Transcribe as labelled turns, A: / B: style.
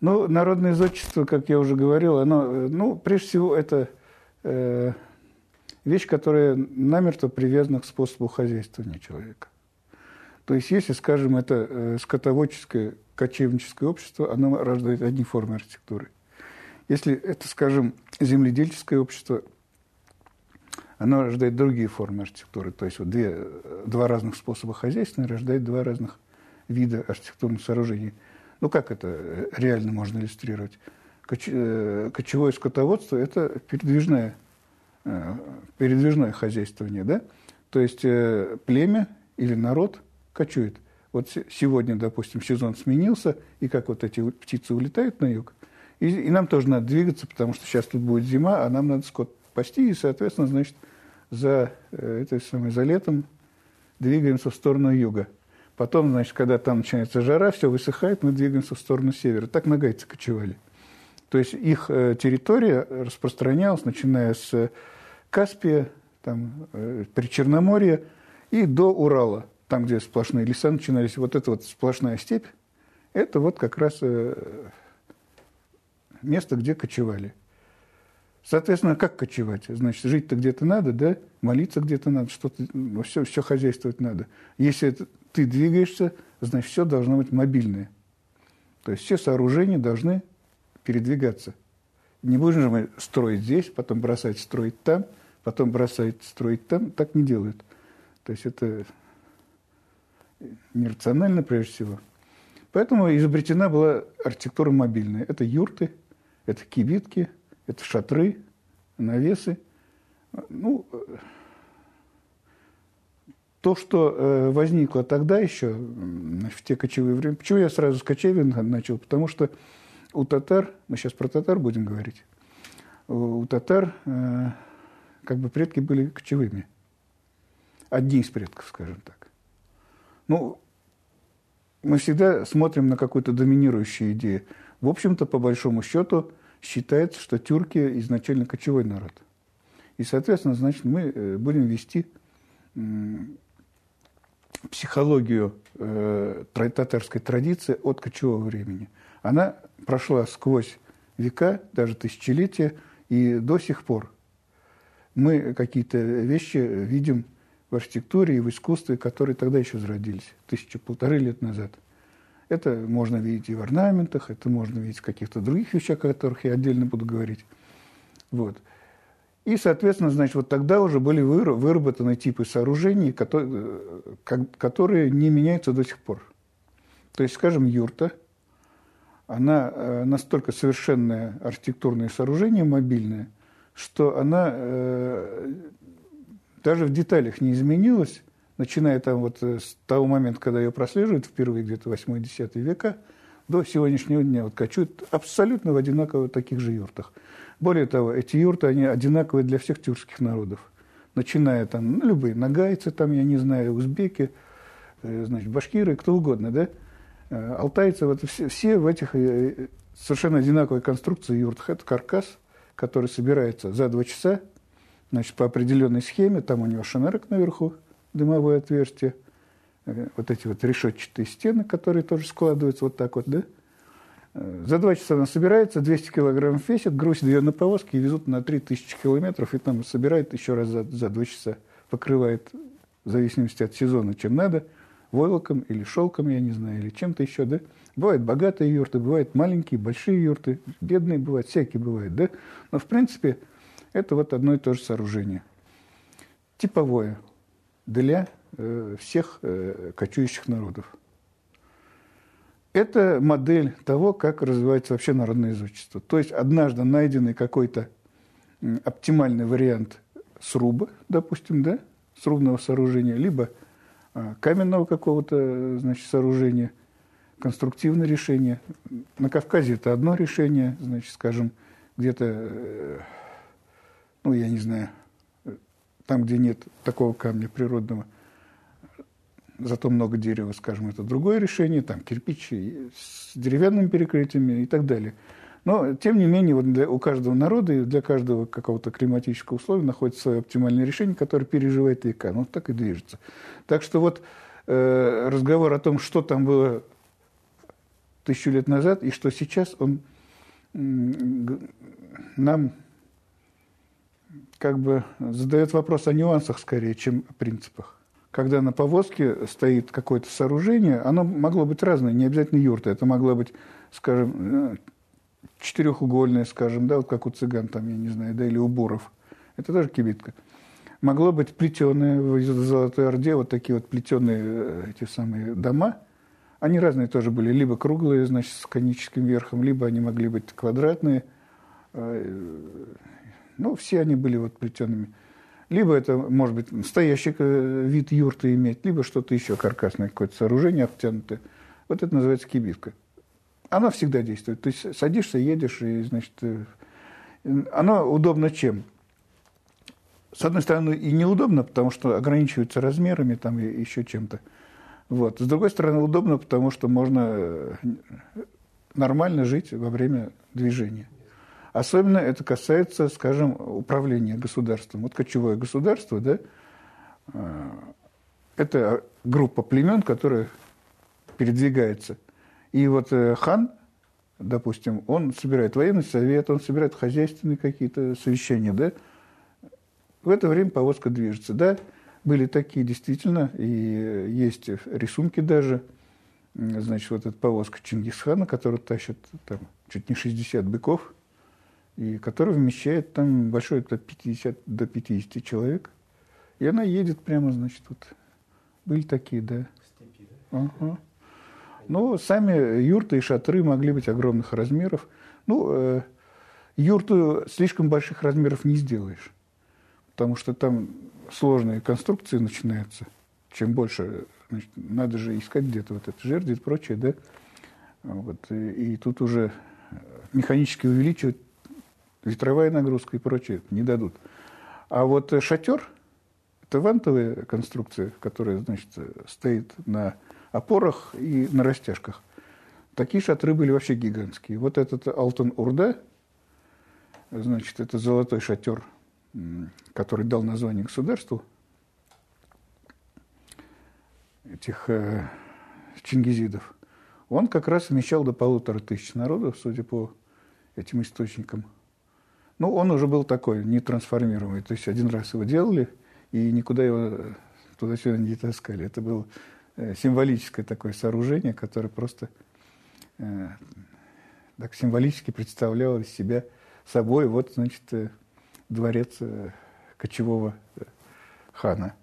A: Ну, народное зодчество, как я уже говорил, оно, э, ну, прежде всего, это э, вещь, которая намертво привязана к способу хозяйствования человека. То есть, если, скажем, это э, скотоводческое, кочевническое общество, оно рождает одни формы архитектуры. Если это, скажем, земледельческое общество, оно рождает другие формы архитектуры. То есть, вот две, два разных способа хозяйства рождают два разных вида архитектурных сооружений – ну, как это э, реально можно иллюстрировать? Э, кочевое скотоводство – это передвижное, э, передвижное хозяйствование, да? То есть племя или народ кочует. Вот сегодня, допустим, сезон сменился, и как вот эти птицы улетают на юг, и, и нам тоже надо двигаться, потому что сейчас тут будет зима, а нам надо скот пасти, и, соответственно, значит, за, этой самой, за летом двигаемся в сторону юга. Потом, значит, когда там начинается жара, все высыхает, мы двигаемся в сторону севера. Так нагайцы кочевали. То есть их э, территория распространялась, начиная с Каспия, там, э, при Черноморье и до Урала, там, где сплошные леса начинались. Вот эта вот сплошная степь, это вот как раз э, место, где кочевали. Соответственно, как кочевать? Значит, жить-то где-то надо, да? Молиться где-то надо, что-то, все, все хозяйствовать надо. Если это, ты двигаешься, значит, все должно быть мобильное. То есть все сооружения должны передвигаться. Не будем же мы строить здесь, потом бросать строить там, потом бросать строить там. Так не делают. То есть это нерационально прежде всего. Поэтому изобретена была архитектура мобильная. Это юрты, это кибитки, это шатры, навесы. Ну, то, что э, возникло тогда еще, в те кочевые времена, почему я сразу с кочевья начал? Потому что у татар, мы сейчас про татар будем говорить, у татар э, как бы предки были кочевыми. Одни из предков, скажем так. Ну, мы всегда смотрим на какую-то доминирующую идею. В общем-то, по большому счету, считается, что тюрки изначально кочевой народ. И, соответственно, значит, мы э, будем вести психологию э, татарской традиции от кочевого времени. Она прошла сквозь века, даже тысячелетия, и до сих пор мы какие-то вещи видим в архитектуре и в искусстве, которые тогда еще зародились, тысячу-полторы лет назад. Это можно видеть и в орнаментах, это можно видеть в каких-то других вещах, о которых я отдельно буду говорить. Вот. И, соответственно, значит, вот тогда уже были выработаны типы сооружений, которые, которые не меняются до сих пор. То есть, скажем, юрта, она э, настолько совершенное архитектурное сооружение, мобильное, что она э, даже в деталях не изменилась, начиная там вот э, с того момента, когда ее прослеживают впервые, где-то 8-10 века, до сегодняшнего дня вот кочуют абсолютно в одинаково таких же юртах. Более того, эти юрты, они одинаковые для всех тюркских народов. Начиная там, ну, любые, нагайцы, там, я не знаю, узбеки, э, значит, башкиры, кто угодно, да, э, алтайцы, вот все, все в этих совершенно одинаковой конструкции юртах. Это каркас, который собирается за два часа, значит, по определенной схеме, там у него шанерок наверху, дымовое отверстие, вот эти вот решетчатые стены, которые тоже складываются вот так вот, да, за два часа она собирается, 200 килограмм весит, грузят ее на повозке и везут на 3000 километров, и там собирает еще раз за, за два часа, покрывает, в зависимости от сезона, чем надо, войлоком или шелком, я не знаю, или чем-то еще, да. Бывают богатые юрты, бывают маленькие, большие юрты, бедные бывают, всякие бывают, да. Но, в принципе, это вот одно и то же сооружение. Типовое для э, всех э, кочующих народов. Это модель того, как развивается вообще народное изучество. То есть однажды найденный какой-то оптимальный вариант сруба, допустим, да, срубного сооружения, либо а, каменного какого-то, значит, сооружения, конструктивное решение. На Кавказе это одно решение, значит, скажем, где-то, э, ну, я не знаю, там, где нет такого камня природного – зато много дерева, скажем, это другое решение, там кирпич с деревянными перекрытиями и так далее. Но, тем не менее, вот для, у каждого народа и для каждого какого-то климатического условия находится свое оптимальное решение, которое переживает века. Ну, так и движется. Так что вот э, разговор о том, что там было тысячу лет назад, и что сейчас он нам как бы задает вопрос о нюансах скорее, чем о принципах. Когда на повозке стоит какое-то сооружение, оно могло быть разное, не обязательно юрта. Это могло быть, скажем, э, четырехугольное, скажем, да, вот как у цыган там, я не знаю, да, или у буров. Это тоже кибитка. Могло быть плетеное в Золотой Орде, вот такие вот плетеные э, эти самые дома. Они разные тоже были, либо круглые, значит, с коническим верхом, либо они могли быть квадратные. Ну, все они были вот плетеными. Либо это, может быть, настоящий э, вид юрты иметь, либо что-то еще каркасное, какое-то сооружение обтянутое. Вот это называется кибитка. Она всегда действует. То есть садишься, едешь, и, значит, э, оно удобно чем? С одной стороны, и неудобно, потому что ограничиваются размерами там, и еще чем-то. Вот. С другой стороны, удобно, потому что можно э, нормально жить во время движения. Особенно это касается, скажем, управления государством. Вот кочевое государство, да, э, это группа племен, которая передвигается. И вот э, хан, допустим, он собирает военный совет, он собирает хозяйственные какие-то совещания, да. В это время повозка движется, да. Были такие действительно, и есть рисунки даже, значит, вот эта повозка Чингисхана, которая тащит там чуть не 60 быков – и который вмещает там большой, это 50 до 50 человек. И она едет прямо, значит, вот. Были такие, да. Степи, да? Ага. Ну, сами юрты и шатры могли быть огромных размеров. Ну, э, юрту слишком больших размеров не сделаешь, потому что там сложные конструкции начинаются. Чем больше, значит, надо же искать где-то вот это жерди и прочее, да. Вот, и, и тут уже механически увеличивать ветровая нагрузка и прочее не дадут. А вот э, шатер – это вантовая конструкция, которая, значит, стоит на опорах и на растяжках. Такие шатры были вообще гигантские. Вот этот Алтон-Урда, значит, это золотой шатер, который дал название государству этих э, чингизидов. Он как раз вмещал до полутора тысяч народов, судя по этим источникам – ну, он уже был такой, не трансформируемый. То есть один раз его делали, и никуда его туда-сюда не таскали. Это было э, символическое такое сооружение, которое просто э, так символически представляло из себя собой вот, значит, э, дворец э, кочевого хана.